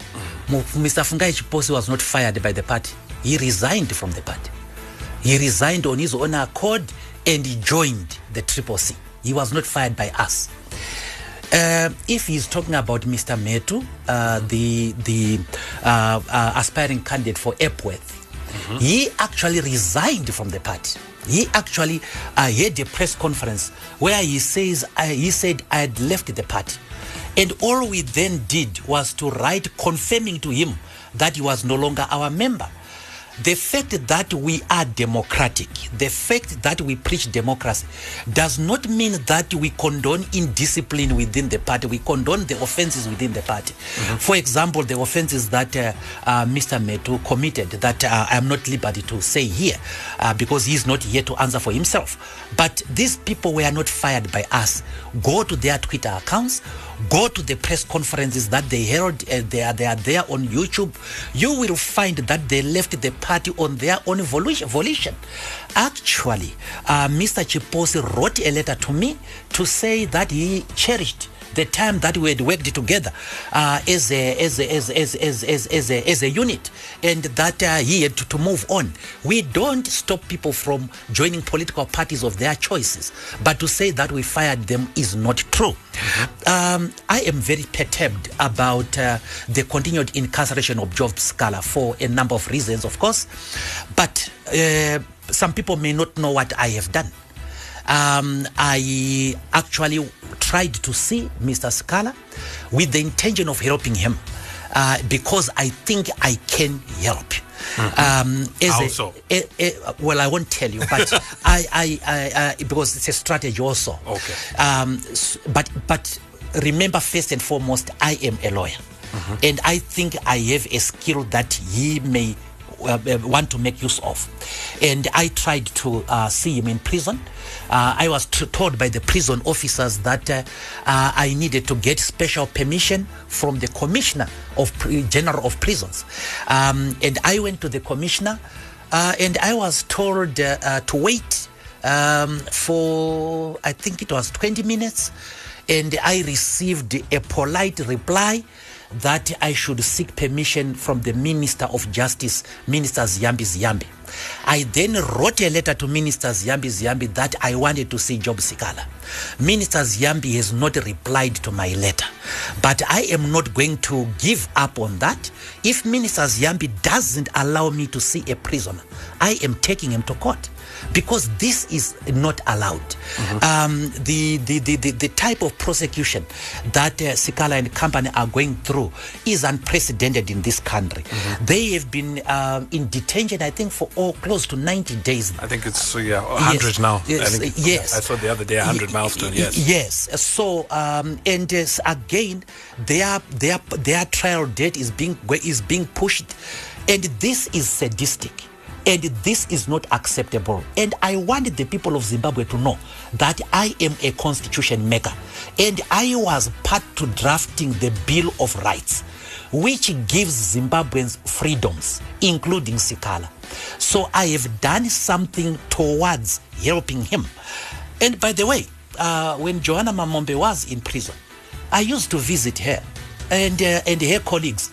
Mm. Mr. Fungai Chipos was not fired by the party. He resigned from the party. He resigned on his own accord and he joined the Triple C. He was not fired by us. Uh, if he's talking about Mr. Metu, uh, the the uh, uh, aspiring candidate for Epworth, mm-hmm. he actually resigned from the party. He actually uh, had a press conference where he says uh, he said I had left the party, and all we then did was to write confirming to him that he was no longer our member the fact that we are democratic, the fact that we preach democracy, does not mean that we condone indiscipline within the party. We condone the offenses within the party. Mm-hmm. For example, the offenses that uh, uh, Mr. Metu committed, that uh, I'm not liberty to say here, uh, because he's not here to answer for himself. But these people were not fired by us. Go to their Twitter accounts go to the press conferences that they held uh, they, are, they are there on youtube you will find that they left the party on their own volition, actually uh, mr chiposi wrote a letter to me to say that he cherished the time that we had worked together uh, as, a, as, a, as, as, as, as, as, a, as a unit and that uh, he had to, to move on. We don't stop people from joining political parties of their choices, but to say that we fired them is not true. Um, I am very perturbed about uh, the continued incarceration of Job Sikhala for a number of reasons, of course, but uh, some people may not know what I have done um, I actually tried to see Mr. Sikhala with the intention of helping him uh, because I think I can help. Mm-hmm. Um, How a, so? A, a, well, I won't tell you, but <laughs> I, I, I, I, because it's a strategy also. Okay. Um, but, but remember, first and foremost, I am a lawyer, mm-hmm. and I think I have a skill that he may uh, want to make use of. And I tried to uh, see him in prison. Uh, I was t- told by the prison officers that uh, uh, I needed to get special permission from the commissioner of Pre- general of prisons. Um, and I went to the commissioner, uh, and I was told to wait um, for I think it was 20 minutes, and I received a polite reply that I should seek permission from the Minister of Justice, Minister Ziyambi Ziyambi. I then wrote a letter to Minister Ziyambi Ziyambi that I wanted to see Job Sikhala. Minister Ziyambi has not replied to my letter, but I am not going to give up on that. If Minister Ziyambi doesn't allow me to see a prisoner, I am taking him to court because this is not allowed. Mm-hmm. Um, the, the, the, the, the type of prosecution that uh, Sikhala and company are going through is unprecedented in this country. Mm-hmm. They have been um, in detention, I think, for all close to 90 days. I think it's yeah 100 yes. now. Yes, I think, yes. I saw the other day 100 milestone. Yes. Yes. So um, and uh, again, their their their trial date is being is being pushed, and this is sadistic and this is not acceptable. And I want the people of Zimbabwe to know that I am a constitution maker and I was part to drafting the Bill of Rights, which gives Zimbabweans freedoms, including Sikhala. So I have done something towards helping him. And by the way, uh, when Joanna Mamombe was in prison, I used to visit her and, uh, and her colleagues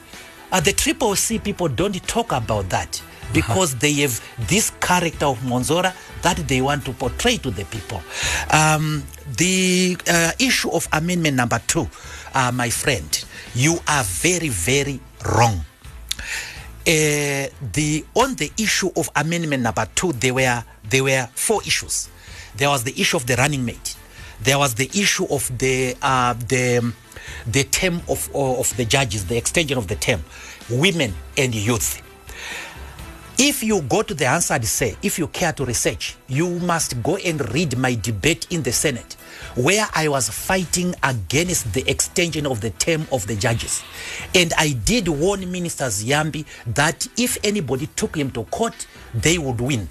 Uh, the Triple C people don't talk about that <laughs> because they have this character of Mwonzora that they want to portray to the people. Um, the uh, issue of amendment number two, uh, my friend, you are very, very wrong. Uh, the on the issue of amendment number two, there were there were four issues. There was the issue of the running mate. There was the issue of the uh, the the term of of the judges, the extension of the term, women and youth. If you go to the answered say, if you care to research, you must go and read my debate in the Senate, where I was fighting against the extension of the term of the judges. And I did warn Minister Yambi that if anybody took him to court, they would win.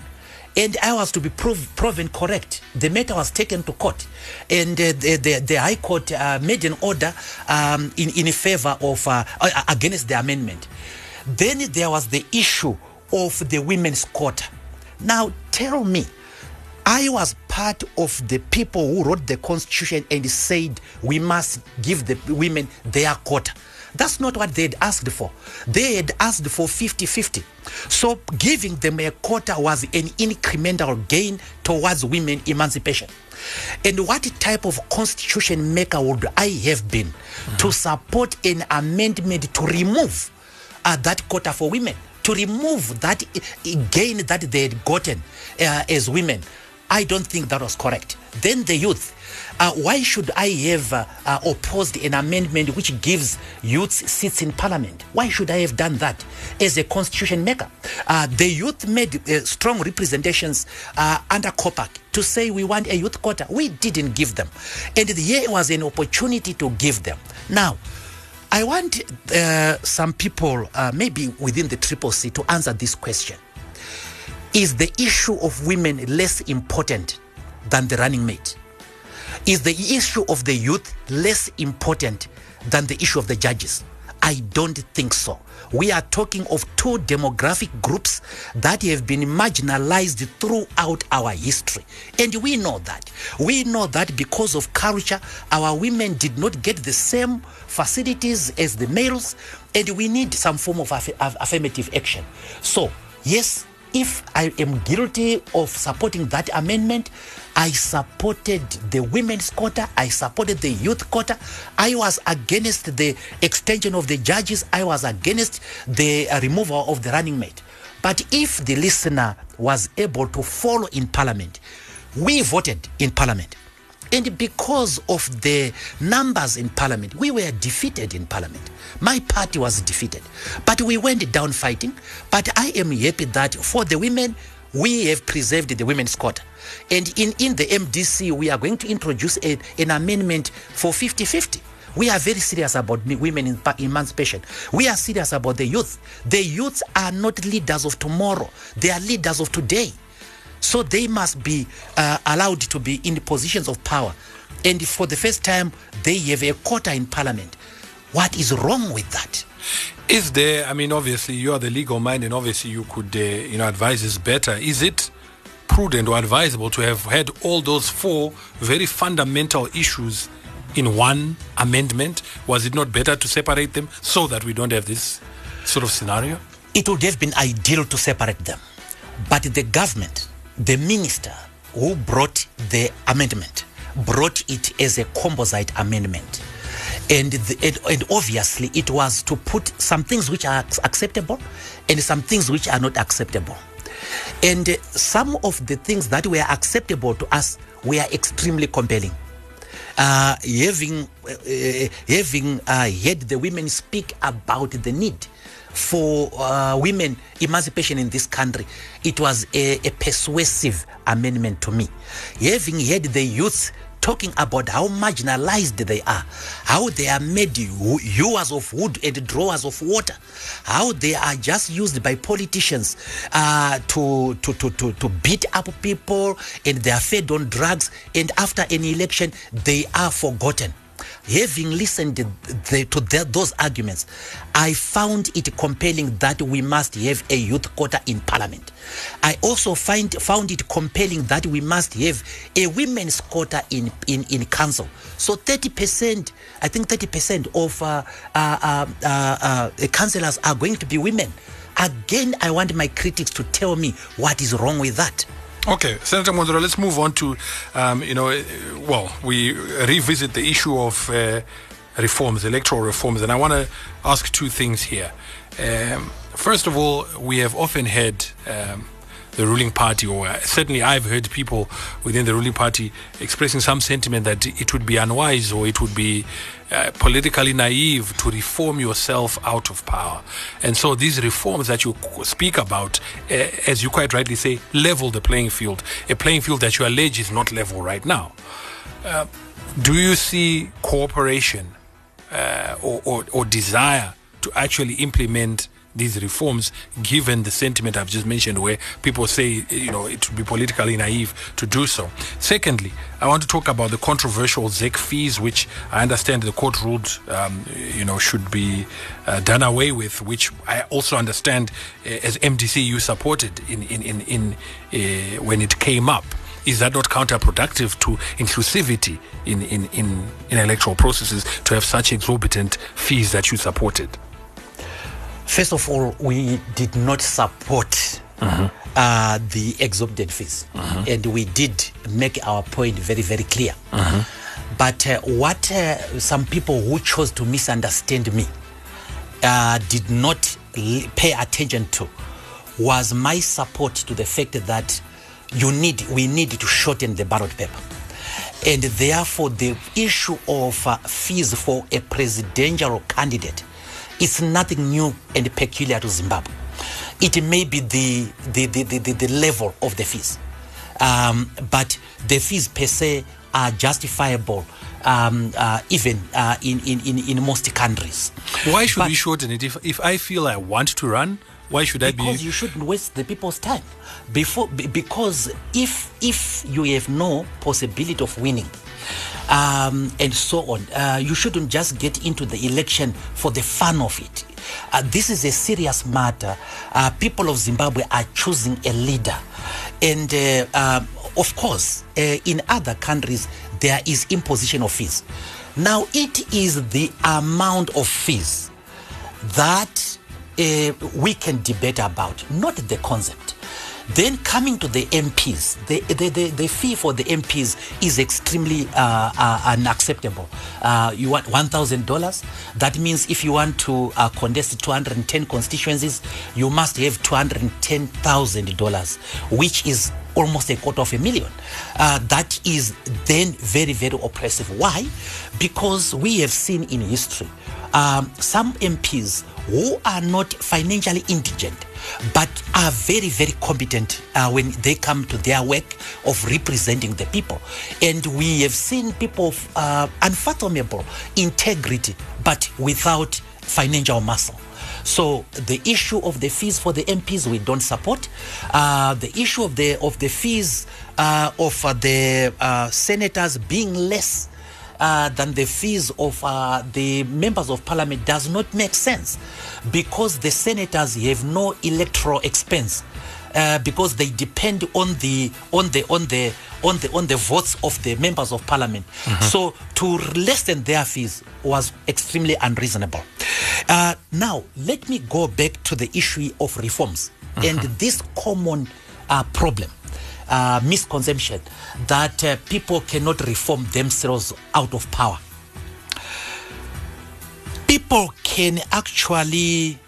And I was to be prov- proven correct. The matter was taken to court, and uh, the, the, the High Court uh, made an order um, in, in favor of uh, uh, against the amendment. Then there was the issue of the women's quota. Now tell me, I was part of the people who wrote the constitution and said we must give the women their quota. That's not what they had asked for. They had asked for 50 50. So giving them a quota was an incremental gain towards women emancipation. And what type of constitution maker would I have been to support an amendment to remove uh, that quota for women? To remove that gain that they had gotten uh, as women. I don't think that was correct. Then the youth. Uh, why should I have uh, uh, opposed an amendment which gives youths seats in parliament? Why should I have done that as a constitution maker? Uh, the youth made uh, strong representations uh, under COPAC to say we want a youth quota. We didn't give them. And here was an opportunity to give them. Now, I want uh, some people, uh, maybe within the Triple C, to answer this question. Is the issue of women less important than the running mate? Is the issue of the youth less important than the issue of the judges? I don't think so. We are talking of two demographic groups that have been marginalized throughout our history. And we know that. We know that because of culture, our women did not get the same facilities as the males, and we need some form of aff- aff- affirmative action. So, yes, if I am guilty of supporting that amendment, I supported the women's quota, I supported the youth quota, I was against the extension of the judges, I was against the uh, removal of the running mate. But if the listener was able to follow in parliament, we voted in parliament. And because of the numbers in parliament, we were defeated in parliament. My party was defeated. But we went down fighting. But I am happy that for the women, we have preserved the women's quota. And in, in the MDC, we are going to introduce a, an amendment for 50 50. We are very serious about me- women in emancipation. We are serious about the youth. The youths are not leaders of tomorrow, they are leaders of today. So they must be uh, allowed to be in positions of power. And for the first time, they have a quota in parliament. What is wrong with that? Is there, I mean, obviously you are the legal mind and obviously you could, uh, you know, advise us better. Is it prudent or advisable to have had all those four very fundamental issues in one amendment? Was it not better to separate them so that we don't have this sort of scenario? It would have been ideal to separate them. But the government, the minister who brought the amendment, brought it as a composite amendment. And, the, and, and obviously, it was to put some things which are acceptable and some things which are not acceptable. And some of the things that were acceptable to us were extremely compelling. Uh, having uh, having uh, heard the women speak about the need for uh, women emancipation in this country, it was a, a persuasive amendment to me. Having heard the youth talking about how marginalized they are, how they are made hewers of wood and drawers of water, how they are just used by politicians uh, to, to, to, to, to beat up people and they are fed on drugs, and after an election, they are forgotten. Having listened the, to the, those arguments, I found it compelling that we must have a youth quota in parliament. I also find found it compelling that we must have a women's quota in, in, in council. So 30%, I think 30% of uh, uh, uh, uh, uh, councillors are going to be women. Again, I want my critics to tell me what is wrong with that. Okay, Senator Mwonzora, let's move on to, um, you know, well, we revisit the issue of uh, reforms, electoral reforms, and I want to ask two things here. Um, first of all, we have often heard um, the ruling party, or uh, certainly I've heard people within the ruling party expressing some sentiment that it would be unwise or it would be uh, politically naive to reform yourself out of power. And so these reforms that you speak about, uh, as you quite rightly say, level the playing field, a playing field that you allege is not level right now. Uh, do you see cooperation uh, or, or, or desire to actually implement these reforms, given the sentiment I've just mentioned, where people say, you know, it would be politically naive to do so. Secondly, I want to talk about the controversial ZEC fees, which I understand the court ruled, um, you know, should be uh, done away with, which I also understand uh, as MDC you supported in, in, in, in uh, when it came up is that not counterproductive to inclusivity in, in, in, in electoral processes to have such exorbitant fees that you supported? First of all, we did not support uh, the exorbitant fees, and we did make our point very, very clear. But uh, what uh, some people who chose to misunderstand me uh, did not l- pay attention to was my support to the fact that you need, we need to shorten the ballot paper. And therefore, the issue of uh, fees for a presidential candidate is nothing new and peculiar to Zimbabwe. It may be the, the, the, the, the, level of the fees, um, but the fees per se are justifiable um, uh, even uh, in, in, in, in most countries. Why should But- we shorten it? If, if I feel I want to run, why should I because be? you shouldn't waste the people's time before because if if you have no possibility of winning um, and so on. Uh, you shouldn't just get into the election for the fun of it. Uh, this is a serious matter. Uh, people of zimbabwe are choosing a leader. And uh, um, of course uh, in other countries there is imposition of fees. Now it is the amount of fees that uh, we can debate about, not the concept. Then coming to the MPs, the, the, the, the fee for the MPs is extremely uh, uh, unacceptable. Uh, you want $1,000. That means if you want to uh, contest 210 constituencies, you must have $210,000, which is almost a quarter of a million. Uh, that is then very, very oppressive. Why? Because we have seen in history um, some MPs who are not financially indigent but are very, very competent uh, when they come to their work of representing the people. And we have seen people of uh, unfathomable integrity but without financial muscle. So the issue of the fees for the MPs we don't support. Uh, the issue of the of the fees uh, of uh, the uh, senators being less uh, than the fees of uh, the members of parliament does not make sense because the senators have no electoral expense. Uh, because they depend on the on the on the on the on the votes of the members of parliament. So to lessen their fees was extremely unreasonable. Uh, now let me go back to the issue of reforms and this common uh, problem uh, misconception that uh, people cannot reform themselves out of power. People can actually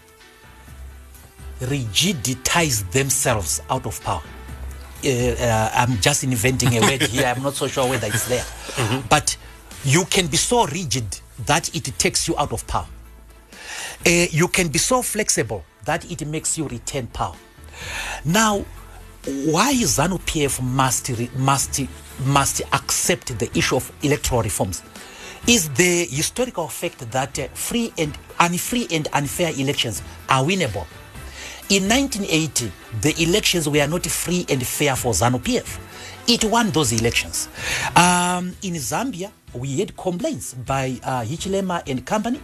rigidize themselves out of power. Uh, uh, I'm just inventing a word here. I'm not so sure whether it's there. But you can be so rigid that it takes you out of power. Uh, you can be so flexible that it makes you retain power. Now, why ZANU PF must, must, must accept the issue of electoral reforms is the historical fact that uh, free and unfree and unfair elections are winnable. In 1980, the elections were not free and fair for ZANU PF. It won those elections. Um, in Zambia, we had complaints by uh, Hichilema and company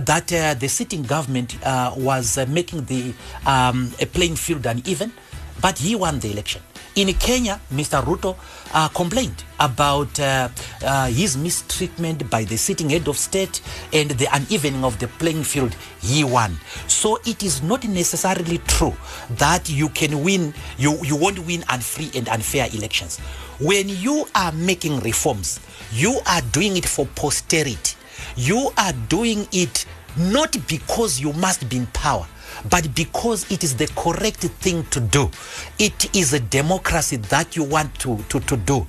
that uh, the sitting government uh, was uh, making the um, playing field uneven, but he won the election. In Kenya, Mr. Ruto uh, complained about uh, uh, his mistreatment by the sitting head of state and the unevening of the playing field. He won. So it is not necessarily true that you can win, you, you won't win unfree and unfair elections. When you are making reforms, you are doing it for posterity. You are doing it not because you must be in power but because it is the correct thing to do. It is a democracy that you want to, to, to do.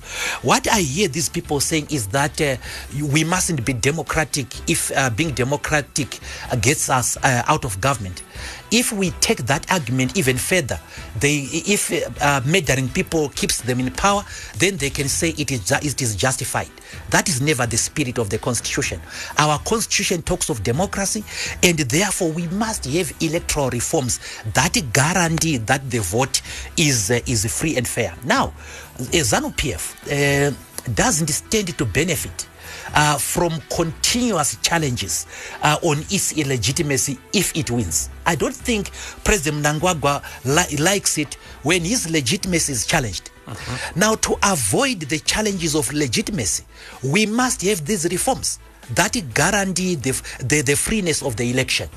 What I hear these people saying is that uh, we mustn't be democratic if uh, being democratic gets us uh, out of government. If we take that argument even further, they, if uh, murdering people keeps them in power, then they can say it is, it is justified. That is never the spirit of the Constitution. Our Constitution talks of democracy, and therefore we must have electoral reforms that guarantee that the vote is, uh, is free and fair. Now, ZANU PF uh, doesn't stand to benefit uh, from continuous challenges uh, on its illegitimacy if it wins. I don't think President Mnangagwa li- likes it when his legitimacy is challenged. Uh-huh. Now, to avoid the challenges of legitimacy, we must have these reforms that guarantee the, the, the, freeness of the election.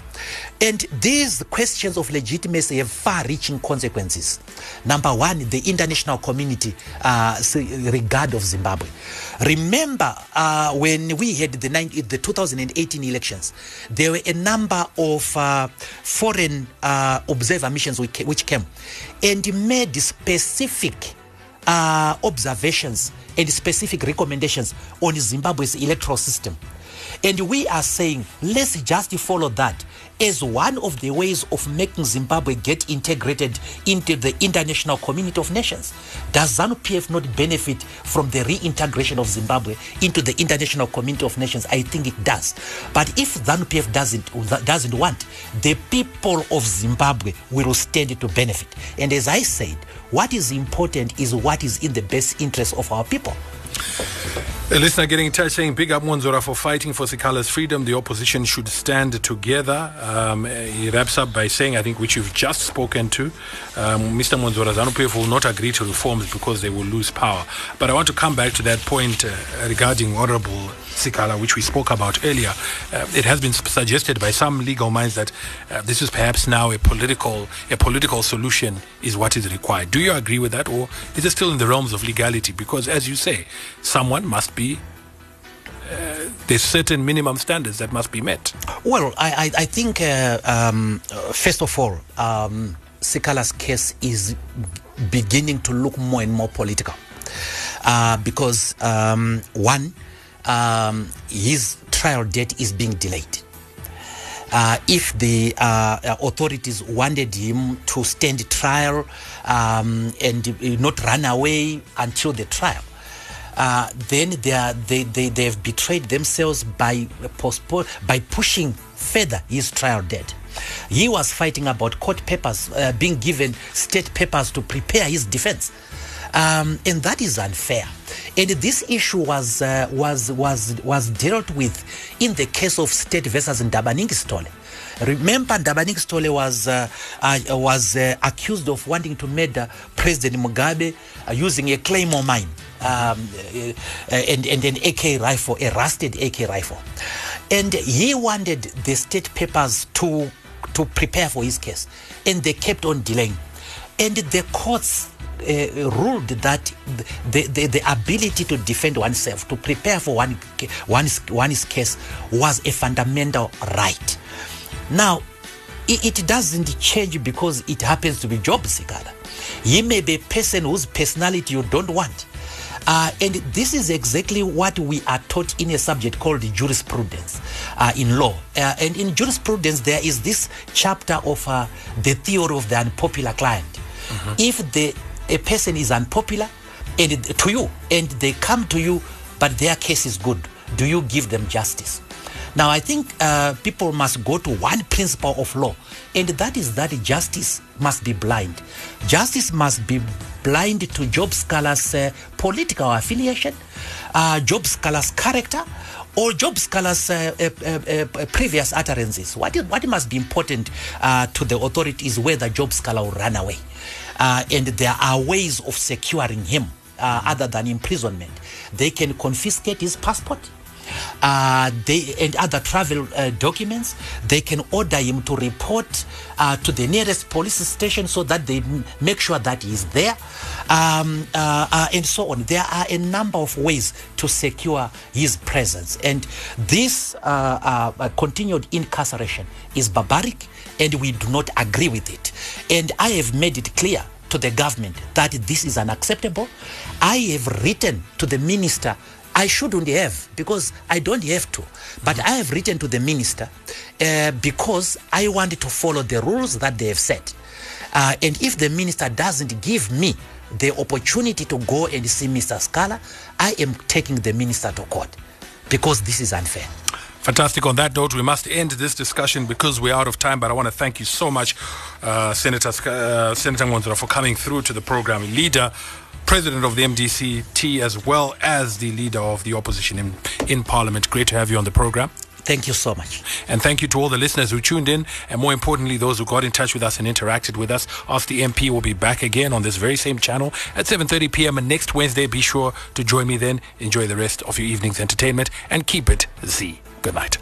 And these questions of legitimacy have far reaching consequences. Number one, the international community uh, regard of Zimbabwe. Remember uh, when we had the, 90, the 2018 elections, there were a number of uh, foreign uh, observer missions which came and made specific uh, observations and specific recommendations on Zimbabwe's electoral system. And we are saying, let's just follow that as one of the ways of making Zimbabwe get integrated into the international community of nations. Does ZANU PF not benefit from the reintegration of Zimbabwe into the international community of nations? I think it does. But if ZANU PF doesn't, doesn't want, the people of Zimbabwe will stand to benefit. And as I said, what is important is what is in the best interest of our people. A listener getting in touch saying, Big up Mwonzora for fighting for Sikhala's freedom. The opposition should stand together. Um, he wraps up by saying, I think, which you've just spoken to, um, Mr. Mwonzora ZANU-PF will not agree to reforms because they will lose power. But I want to come back to that point uh, regarding Honorable Sikhala, which we spoke about earlier. Uh, it has been suggested by some legal minds that uh, this is perhaps now a political a political solution is what is required. Do you agree with that, or is it still in the realms of legality? Because, as you say, someone must be uh, there's certain minimum standards that must be met. Well, I, I, I think, uh, um, first of all, um, Sikhala's case is beginning to look more and more political. Uh, because, um, one, um, his trial date is being delayed. Uh, if the uh, authorities wanted him to stand trial um, and not run away until the trial, uh, then they, are, they, they, they have betrayed themselves by, postpone, by pushing further his trial date. He was fighting about court papers, uh, being given state papers to prepare his defense. Um, and that is unfair. And this issue was, uh, was, was, was dealt with in the case of State versus Ndabaningi. Remember, Ndabaningi was, uh, uh, was uh, accused of wanting to murder President Mugabe uh, using a Claymore mine um, uh, and, and an AK rifle, a rusted AK rifle. And he wanted the state papers to, to prepare for his case. And they kept on delaying. And the courts uh, ruled that the, the, the, ability to defend oneself, to prepare for one, one's, one's case, was a fundamental right. Now, it, it doesn't change because it happens to be Job Sikhala. He may be a person whose personality you don't want. Uh, and this is exactly what we are taught in a subject called jurisprudence uh, in law. Uh, and in jurisprudence, there is this chapter of uh, the theory of the unpopular client. Mm-hmm. If the a person is unpopular and to you and they come to you but their case is good do you give them justice Now, I think uh, people must go to one principle of law, and that is that justice must be blind. Justice must be blind to Job Sikhala's uh, political affiliation, uh, Job Sikhala's character, or Job Sikhala's uh, uh, uh, previous utterances. What, is, what must be important to the authorities whether Job Sikhala will run away. And there are ways of securing him other than imprisonment. They can confiscate his passport uh, they, and other travel uh, documents. They can order him to report uh, to the nearest police station so that they make sure that he's there, um, uh, uh, and so on. There are a number of ways to secure his presence, and this uh, continued incarceration is barbaric, and we do not agree with it. And I have made it clear to the government that this is unacceptable. I have written to the minister I shouldn't have because I don't have to. But I have written to the minister uh, because I want to follow the rules that they have set. Uh, and if the minister doesn't give me the opportunity to go and see Mr. Sikhala, I am taking the minister to court because this is unfair. Fantastic. On that note, we must end this discussion because we're out of time. But I want to thank you so much, uh, Senator uh, Senator Mwonzora, for coming through to the program. Leader president of the MDC-T as well as the leader of the opposition in, in Parliament. Great to have you on the program. Thank you so much. And thank you to all the listeners who tuned in, and more importantly, those who got in touch with us and interacted with us. Ask the MP will be back again on this very same channel at 7.30 p.m. And next Wednesday. Be sure to join me then. Enjoy the rest of your evening's entertainment and keep it Z. Good night.